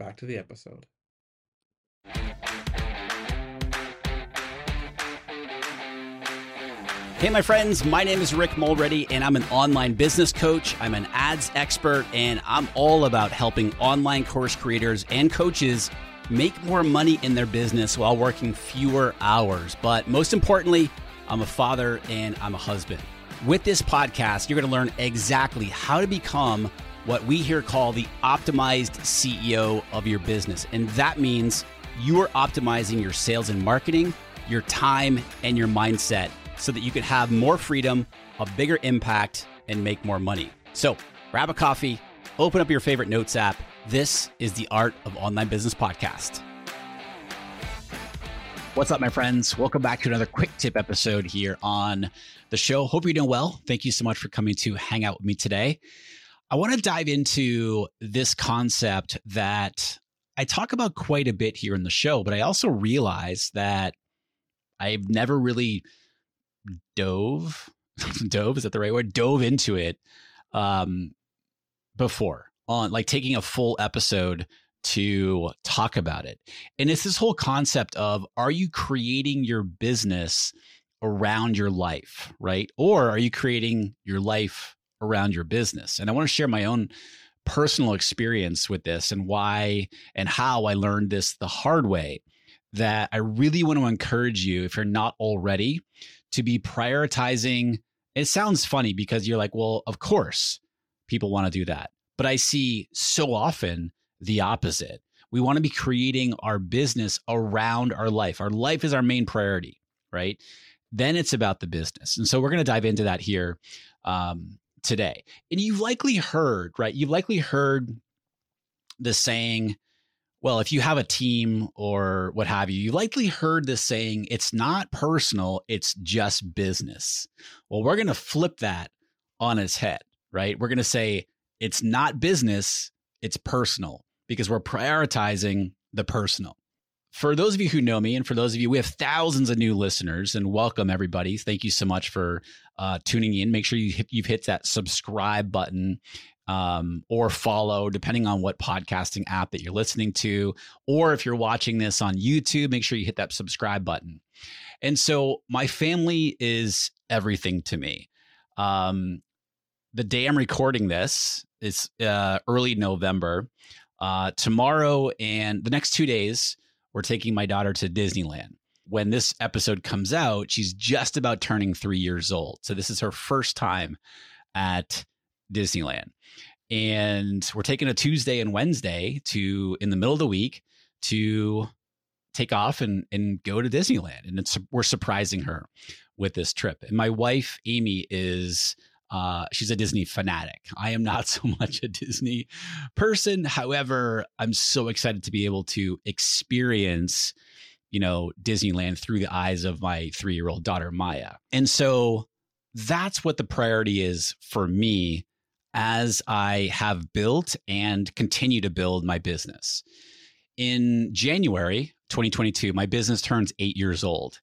Back to the episode. Hey, my friends, my name is Rick Mulready, and I'm an online business coach. I'm an ads expert, and I'm all about helping online course creators and coaches make more money in their business while working fewer hours. But most importantly, I'm a father and I'm a husband. With this podcast, you're going to learn exactly how to become what we here call the optimized CEO of your business. And that means you are optimizing your sales and marketing, your time, and your mindset so that you can have more freedom, a bigger impact, and make more money. So grab a coffee, open up your favorite notes app. This is the Art of Online Business Podcast. What's up, my friends? Welcome back to another quick tip episode here on the show. Hope you're doing well. Thank you so much for coming to hang out with me today. I want to dive into this concept that I talk about quite a bit here in the show, but I also realize that I've never really dove, dove, is that the right word? Dove into it um, before on like taking a full episode to talk about it. And it's this whole concept of are you creating your business around your life, right? Or are you creating your life around your business. And I want to share my own personal experience with this and why and how I learned this the hard way. That I really want to encourage you, if you're not already, to be prioritizing. It sounds funny because you're like, well, of course, people want to do that. But I see so often the opposite. We want to be creating our business around our life. Our life is our main priority, right? Then it's about the business. And so we're going to dive into that here um, today. And you've likely heard, right? You've likely heard the saying, well, if you have a team or what have you, you likely heard this saying, it's not personal, it's just business. Well, we're going to flip that on its head, right? We're going to say it's not business, it's personal because we're prioritizing the personal for those of you who know me, and for those of you, we have thousands of new listeners, and welcome everybody. Thank you so much for uh, tuning in. Make sure you hit, you've hit that subscribe button um, or follow, depending on what podcasting app that you're listening to. Or if you're watching this on YouTube, make sure you hit that subscribe button. And so, my family is everything to me. Um, the day I'm recording this is uh, early November. Uh, tomorrow and the next two days, we're taking my daughter to Disneyland. When this episode comes out, she's just about turning three years old. So this is her first time at Disneyland. And we're taking a Tuesday and Wednesday to in the middle of the week to take off and, and go to Disneyland. And it's, we're surprising her with this trip. And my wife, Amy, is uh, she's a Disney fanatic. I am not so much a Disney person. However, I'm so excited to be able to experience, you know, Disneyland through the eyes of my three year old daughter, Maya. And so that's what the priority is for me as I have built and continue to build my business. In January 2022, my business turns eight years old.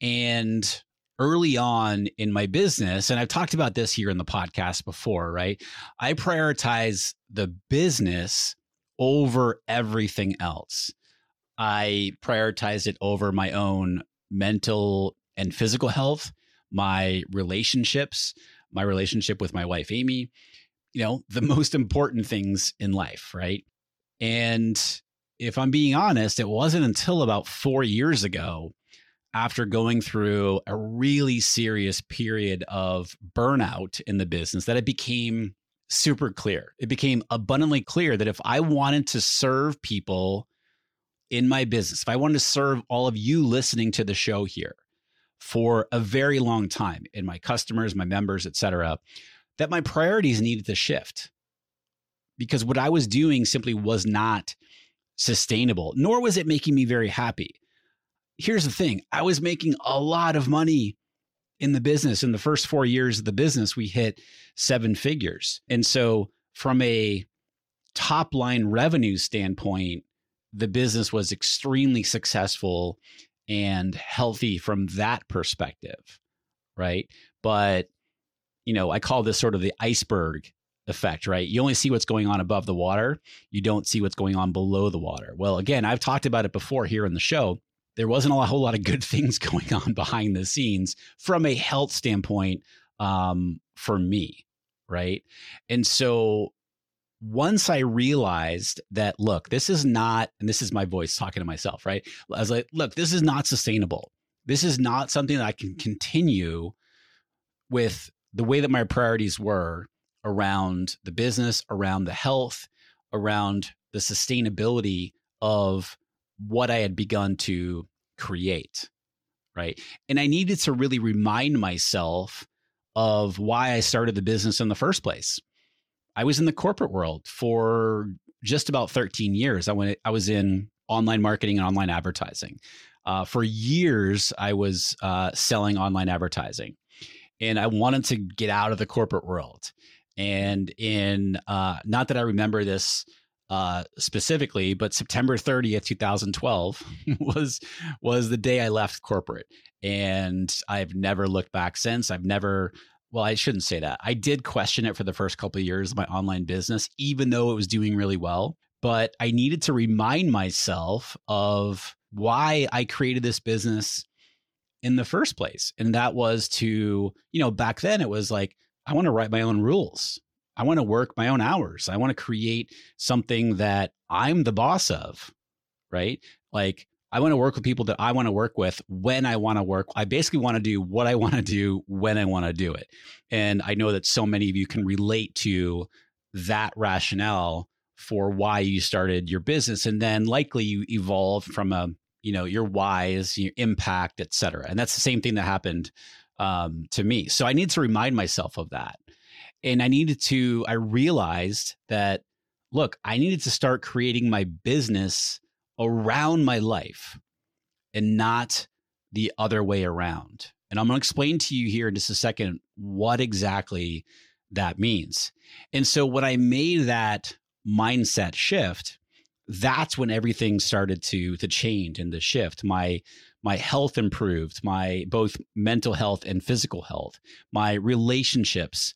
And early on in my business, and I've talked about this here in the podcast before, right? I prioritize the business over everything else. I prioritize it over my own mental and physical health, my relationships, my relationship with my wife, Amy, you know, the most important things in life, right? And if I'm being honest, it wasn't until about four years ago, after going through a really serious period of burnout in the business, that it became super clear. It became abundantly clear that if I wanted to serve people in my business, if I wanted to serve all of you listening to the show here for a very long time, in my customers, my members, et cetera, that my priorities needed to shift because what I was doing simply was not sustainable, nor was it making me very happy. Here's the thing I was making a lot of money in the business. In the first four years of the business, we hit seven figures. And so, from a top line revenue standpoint, the business was extremely successful and healthy from that perspective. Right. But, you know, I call this sort of the iceberg effect, right? You only see what's going on above the water. You don't see what's going on below the water. Well, again, I've talked about it before here in the show. There wasn't a whole lot of good things going on behind the scenes from a health standpoint um, for me, right? And so once I realized that, look, this is not, and this is my voice talking to myself, right? I was like, look, this is not sustainable. This is not something that I can continue with the way that my priorities were around the business, around the health, around the sustainability of what I had begun to create. Right. And I needed to really remind myself of why I started the business in the first place. I was in the corporate world for just about 13 years. I went, I was in online marketing and online advertising. Uh, for years, I was uh, selling online advertising, and I wanted to get out of the corporate world. And in uh, not that I remember this uh, specifically, but September 30th, 2012 was was the day I left corporate, and I've never looked back since. I've never. Well, I shouldn't say that. I did question it for the first couple of years of my online business, even though it was doing really well. But I needed to remind myself of why I created this business in the first place. And that was to, you know, back then it was like, I want to write my own rules. I want to work my own hours. I want to create something that I'm the boss of, right? Like I want to work with people that I want to work with when I want to work. I basically want to do what I want to do when I want to do it. And I know that so many of you can relate to that rationale for why you started your business and then likely you evolved from a you know your whys your impact et cetera and that's the same thing that happened um, to me. So I need to remind myself of that. And I needed to, I realized that, look, I needed to start creating my business around my life and not the other way around. And I'm going to explain to you here in just a second what exactly that means. And so when I made that mindset shift, that's when everything started to to change and to shift. My my health improved, my both mental health and physical health, my relationships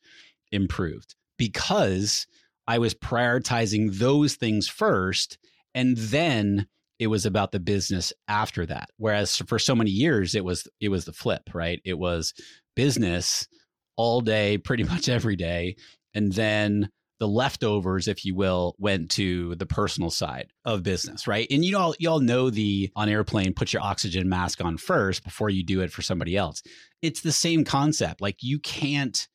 improved because I was prioritizing those things first and then it was about the business after that whereas for so many years it was it was the flip right it was business all day pretty much every day and then the leftovers, if you will, went to the personal side of business, right? And you all you all know the on airplane, put your oxygen mask on first before you do it for somebody else. It's the same concept. Like you can't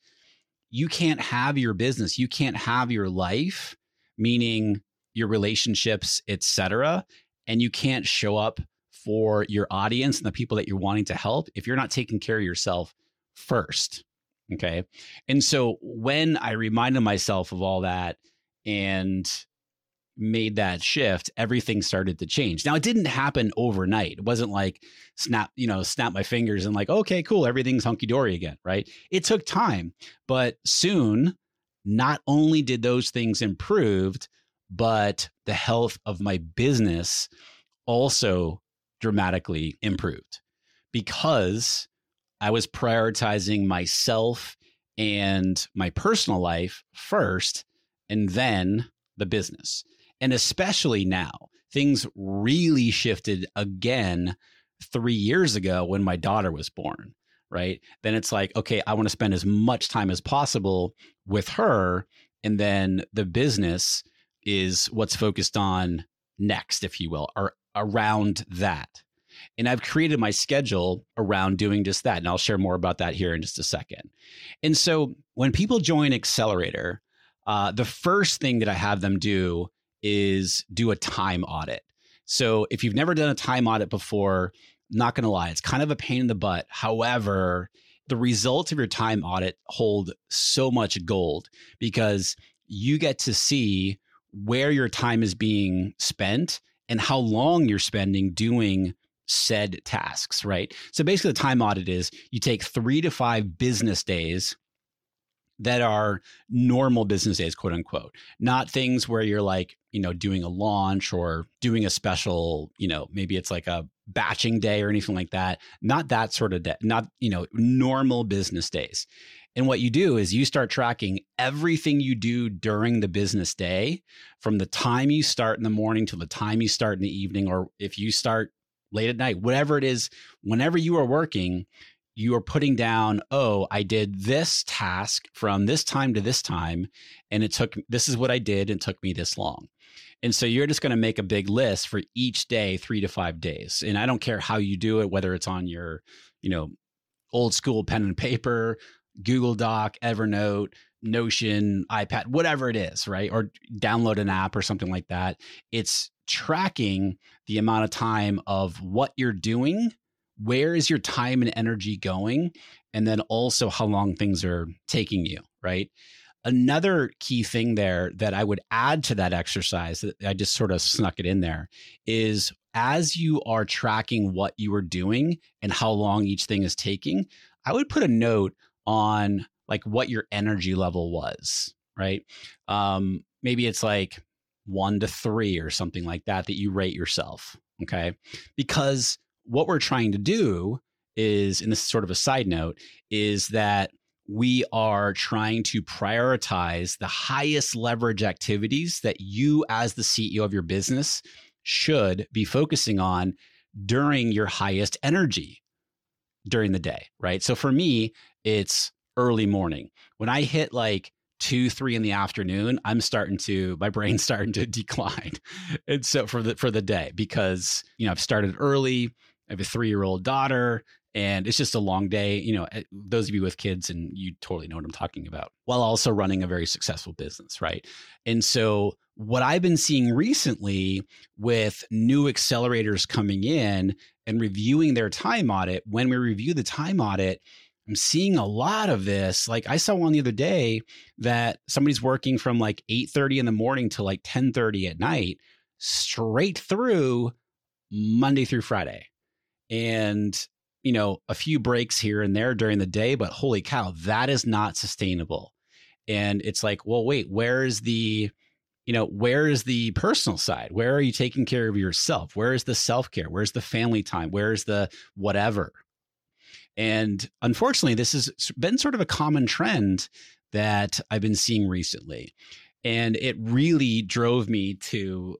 you can't have your business, you can't have your life, meaning your relationships, etc., and you can't show up for your audience and the people that you're wanting to help if you're not taking care of yourself first. Okay. And so when I reminded myself of all that and made that shift, everything started to change. Now it didn't happen overnight. It wasn't like snap, you know, snap my fingers and like, okay, cool, everything's hunky dory again, right? It took time, but soon, not only did those things improved, but the health of my business also dramatically improved because I was prioritizing myself and my personal life first and then the business. And especially now, things really shifted again three years ago when my daughter was born, right? Then it's like, okay, I want to spend as much time as possible with her. And then the business is what's focused on next, if you will, or around that. And I've created my schedule around doing just that. And I'll share more about that here in just a second. And so when people join Accelerator, uh, the first thing that I have them do is do a time audit. So if you've never done a time audit before, not going to lie, it's kind of a pain in the butt. However, the results of your time audit hold so much gold because you get to see where your time is being spent and how long you're spending doing said tasks, right? So basically, the time audit is you take three to five business days that are normal business days, quote unquote, not things where you're like, you know, doing a launch or doing a special, you know, maybe it's like a batching day or anything like that. Not that sort of day, not, you know, normal business days. And what you do is you start tracking everything you do during the business day from the time you start in the morning till the time you start in the evening, or if you start late at night, whatever it is, whenever you are working, you are putting down, oh, I did this task from this time to this time, and it took this is what I did and took me this long. And so you're just going to make a big list for each day, three to five days. And I don't care how you do it, whether it's on your, you know, old school pen and paper, Google Doc, Evernote, Notion, iPad, whatever it is, right? Or download an app or something like that. It's tracking the amount of time of what you're doing where is your time and energy going and then also how long things are taking you right another key thing there that i would add to that exercise that i just sort of snuck it in there is as you are tracking what you are doing and how long each thing is taking i would put a note on like what your energy level was right um maybe it's like one to three or something like that that you rate yourself. Okay. Because what we're trying to do is, and this is sort of a side note, is that we are trying to prioritize the highest leverage activities that you, as the CEO of your business, should be focusing on during your highest energy during the day, right? So for me, it's early morning. When I hit like two, three in the afternoon, I'm starting to my brain's starting to decline. And so for the for the day, because you know, I've started early, I have a three year old daughter, and it's just a long day. You know, eh, those of you with kids and you totally know what I'm talking about, while also running a very successful business, right? And so what I've been seeing recently with new accelerators coming in and reviewing their time audit, when we review the time audit, I'm seeing a lot of this. Like I saw one the other day that somebody's working from like 8:30 in the morning to like 10:30 at night straight through Monday through Friday. And you know, a few breaks here and there during the day, but holy cow, that is not sustainable. And it's like, well, wait, where is the you know, where is the personal side? Where are you taking care of yourself? Where is the self care? Where's the family time? Where's the whatever? And unfortunately, this has been sort of a common trend that I've been seeing recently. And it really drove me to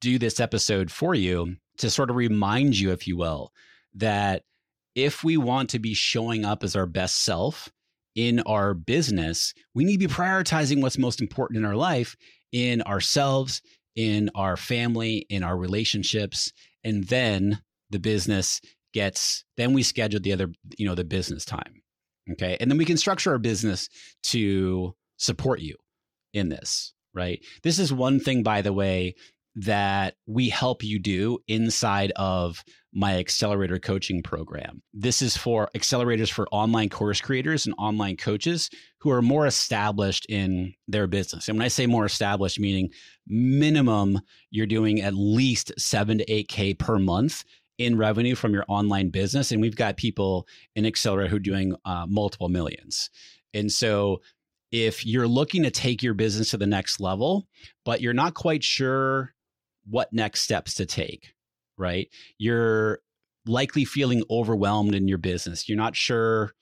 do this episode for you to sort of remind you, if you will, that if we want to be showing up as our best self in our business, we need to be prioritizing what's most important in our life, in ourselves, in our family, in our relationships, and then the business gets then we schedule the other you know the business time okay? And then we can structure our business to support you in this right? This is one thing by the way that we help you do inside of my accelerator coaching program. This is for accelerators for online course creators and online coaches who are more established in their business. And when I say more established, meaning minimum, you're doing at least seven to 8K per month in revenue from your online business. And we've got people in Accelerator who are doing uh, multiple millions. And so if you're looking to take your business to the next level, but you're not quite sure what next steps to take, right? You're likely feeling overwhelmed in your business. You're not sure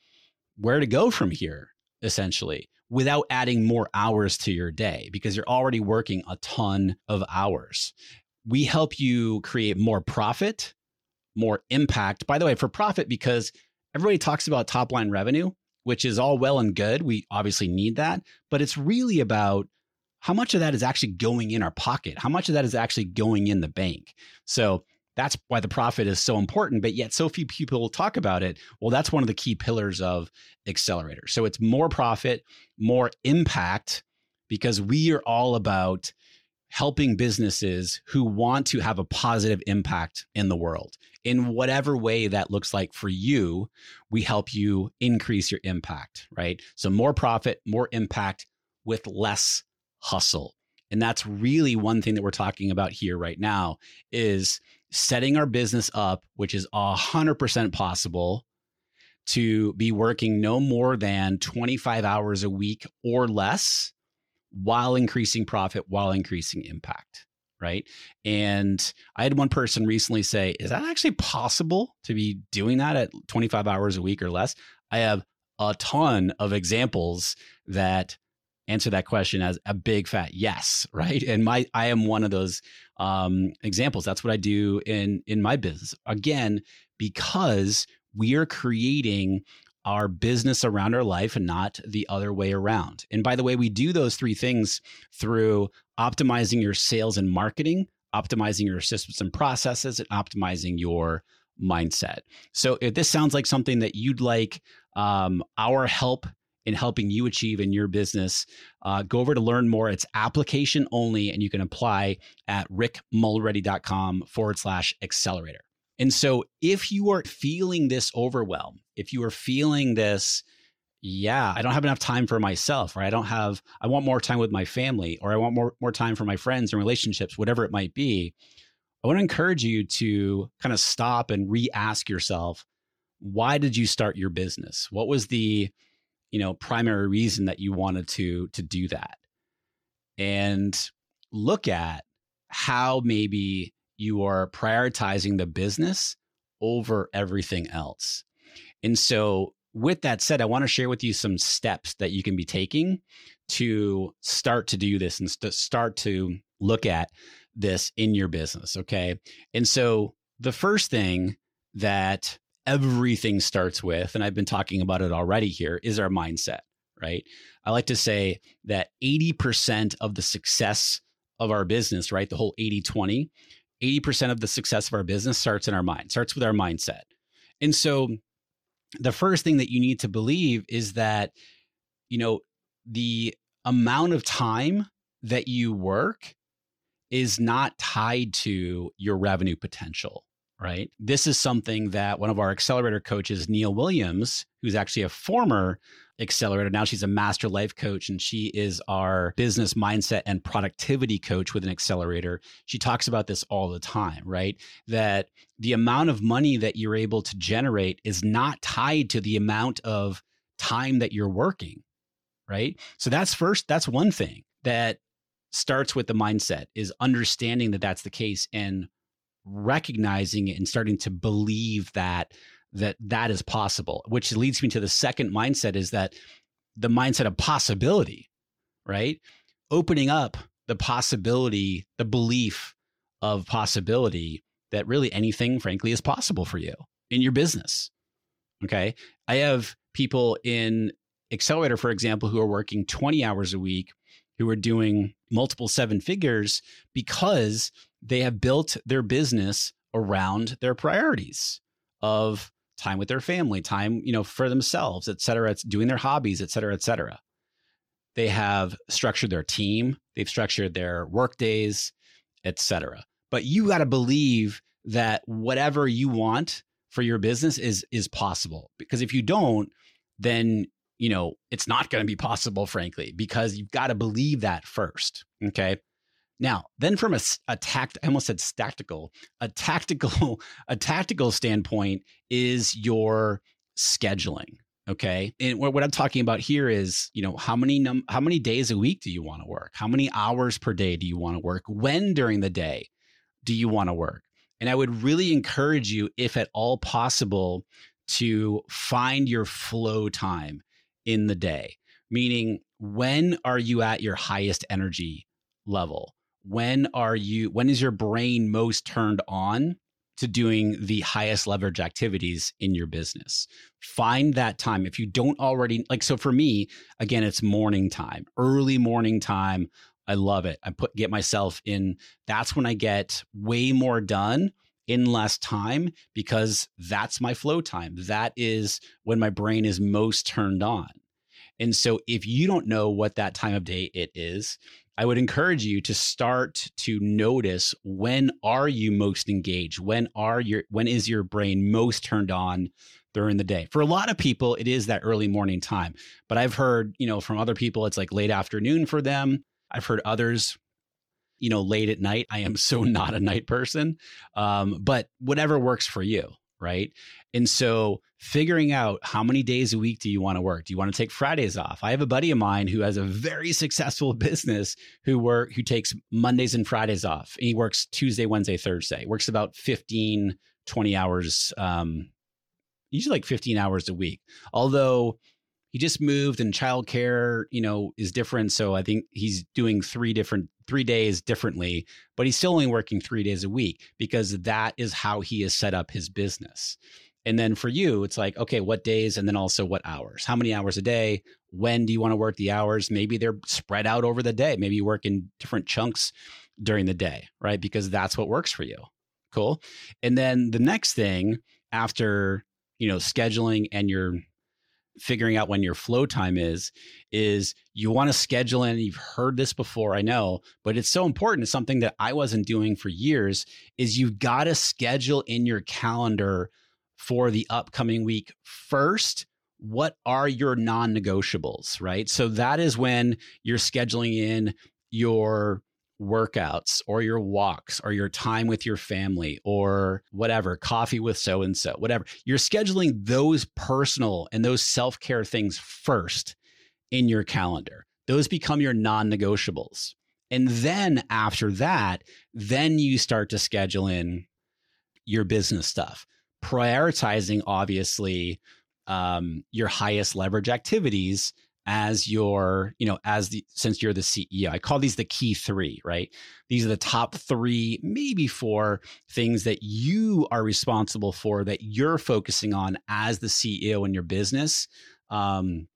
where to go from here, essentially, without adding more hours to your day because you're already working a ton of hours. We help you create more profit, more impact. By the way, for profit, because everybody talks about top line revenue, which is all well and good. We obviously need that, but it's really about how much of that is actually going in our pocket? How much of that is actually going in the bank? So that's why the profit is so important, but yet so few people talk about it. Well, that's one of the key pillars of Accelerator. So it's more profit, more impact, because we are all about helping businesses who want to have a positive impact in the world. In whatever way that looks like for you, we help you increase your impact, right? So more profit, more impact with less hustle. And that's really one thing that we're talking about here right now is setting our business up, which is 100% possible to be working no more than 25 hours a week or less while increasing profit, while increasing impact. Right. And I had one person recently say, Is that actually possible to be doing that at 25 hours a week or less? I have a ton of examples that answer that question as a big fat yes right? And my i am one of those um, examples. That's what i do in in my business. Again because we are creating our business around our life and not the other way around. And by the way we do those three things through optimizing your sales and marketing optimizing your systems and processes and optimizing your mindset. So if this sounds like something that you'd like um, our help in helping you achieve in your business. Uh, go over to learn more. It's application only, and you can apply at rickmulready.com forward slash accelerator. And so, if you are feeling this overwhelm, if you are feeling this, yeah, I don't have enough time for myself, or I don't have, I want more time with my family, or I want more, more time for my friends and relationships, whatever it might be, I want to encourage you to kind of stop and re ask yourself, why did you start your business? What was the you know primary reason that you wanted to to do that. And look at how maybe you are prioritizing the business over everything else. And so with that said i want to share with you some steps that you can be taking to start to do this and st- start to look at this in your business okay? And so the first thing that everything starts with, and I've been talking about it already here, is our mindset, right? I like to say that 80% of the success of our business, right? The whole 80 20, 80% of the success of our business starts in our mind, starts with our mindset. And so the first thing that you need to believe is that, you know, the amount of time that you work is not tied to your revenue potential right? This is something that one of our accelerator coaches, Neill Williams, who's actually a former accelerator, now she's a master life coach and she is our business mindset and productivity coach with an accelerator. She talks about this all the time, right? That the amount of money that you're able to generate is not tied to the amount of time that you're working, right? So that's first, that's one thing that starts with the mindset is understanding that that's the case and recognizing it and starting to believe that that that is possible which leads me to the second mindset is that the mindset of possibility right? Opening up the possibility the belief of possibility that really anything frankly is possible for you in your business okay? I have people in accelerator for example who are working 20 hours a week who are doing multiple seven figures because they have built their business around their priorities of time with their family, time, you know, for themselves, et cetera, it's doing their hobbies, et cetera, et cetera. They have structured their team, they've structured their work days, et cetera. But you got to believe that whatever you want for your business is is possible. Because if you don't, then you know it's not going to be possible, frankly, because you've got to believe that first. Okay. Now, then from a, a tact, I almost said tactical, a tactical, a tactical standpoint is your scheduling. Okay. And what I'm talking about here is, you know, how many num- how many days a week do you want to work? How many hours per day do you want to work? When during the day do you want to work? And I would really encourage you, if at all possible, to find your flow time in the day, meaning when are you at your highest energy level? When are you, when is your brain most turned on to doing the highest leverage activities in your business. Find that time. If you don't already like so for me, again, it's morning time, early morning time. I love it. I put get myself in that's when I get way more done in less time because that's my flow time. That is when my brain is most turned on. And so if you don't know what that time of day it is, I would encourage you to start to notice when are you most engaged? When are your when is your brain most turned on during the day? For a lot of people it is that early morning time. But I've heard, you know, from other people it's like late afternoon for them. I've heard others you know late at night i am so not a night person um, but whatever works for you right and so figuring out how many days a week do you want to work? Do you want to take Fridays off? I have a buddy of mine who has a very successful business who work who takes Mondays and Fridays off. And He works Tuesday, Wednesday, Thursday. Works about 15, 20 hours um, usually like 15 hours a week. Although he just moved and childcare, you know, is different. So I think he's doing three different three days differently, but he's still only working three days a week because that is how he has set up his business. And then for you, it's like, okay, what days and then also what hours? How many hours a day? When do you want to work the hours? Maybe they're spread out over the day. Maybe you work in different chunks during the day, right? Because that's what works for you. Cool. And then the next thing after, you know, scheduling and your figuring out when your flow time is is you want to schedule in you've heard this before i know but it's so important it's something that i wasn't doing for years is you've got to schedule in your calendar for the upcoming week first what are your non-negotiables right? So that is when you're scheduling in your workouts or your walks or your time with your family or whatever, coffee with so and so, whatever. You're scheduling those personal and those self care things first in your calendar. Those become your non negotiables. And then after that, then you start to schedule in your business stuff, prioritizing obviously um, your highest leverage activities as your, you know, as the since you're the CEO. I call these the key three, right? These are the top three, maybe four things that you are responsible for that you're focusing on as the CEO in your business um,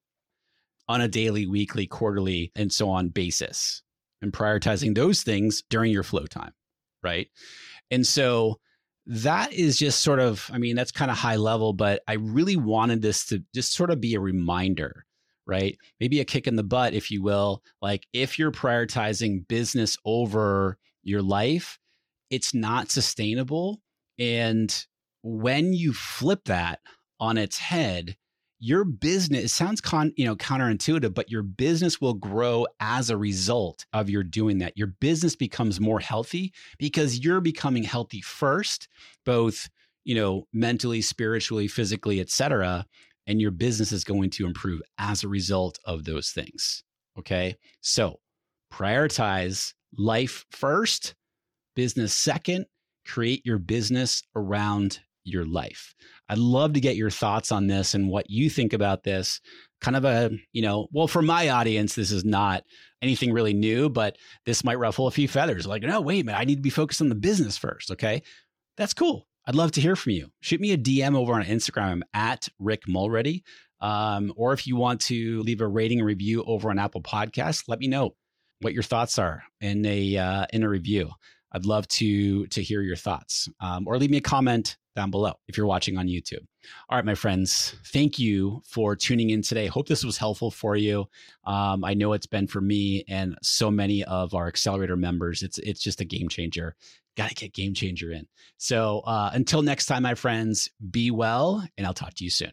on a daily, weekly, quarterly, and so on basis, and prioritizing those things during your flow time, right? And so that is just sort of, I mean, that's kind of high level, but I really wanted this to just sort of be a reminder right? Maybe a kick in the butt, if you will. Like if you're prioritizing business over your life, it's not sustainable. And when you flip that on its head, your business sounds con, you know counterintuitive but your business will grow as a result of your doing that your business becomes more healthy because you're becoming healthy first both you know mentally spiritually physically etc and your business is going to improve as a result of those things. Okay. So prioritize life first, business second, create your business around your life. I'd love to get your thoughts on this and what you think about this. Kind of a, you know, well, for my audience, this is not anything really new, but this might ruffle a few feathers. Like, no, wait a minute, I need to be focused on the business first. Okay. That's cool. I'd love to hear from you. Shoot me a DM over on Instagram I'm at Rick Mulready. Um, or if you want to leave a rating and review over on Apple Podcasts, let me know what your thoughts are in a uh, in a review. I'd love to to hear your thoughts, um, or leave me a comment down below if you're watching on YouTube. All right, my friends, thank you for tuning in today. Hope this was helpful for you. Um, I know it's been for me and so many of our accelerator members. It's it's just a game changer got to get Game Changer in. So uh, until next time, my friends, be well, and I'll talk to you soon.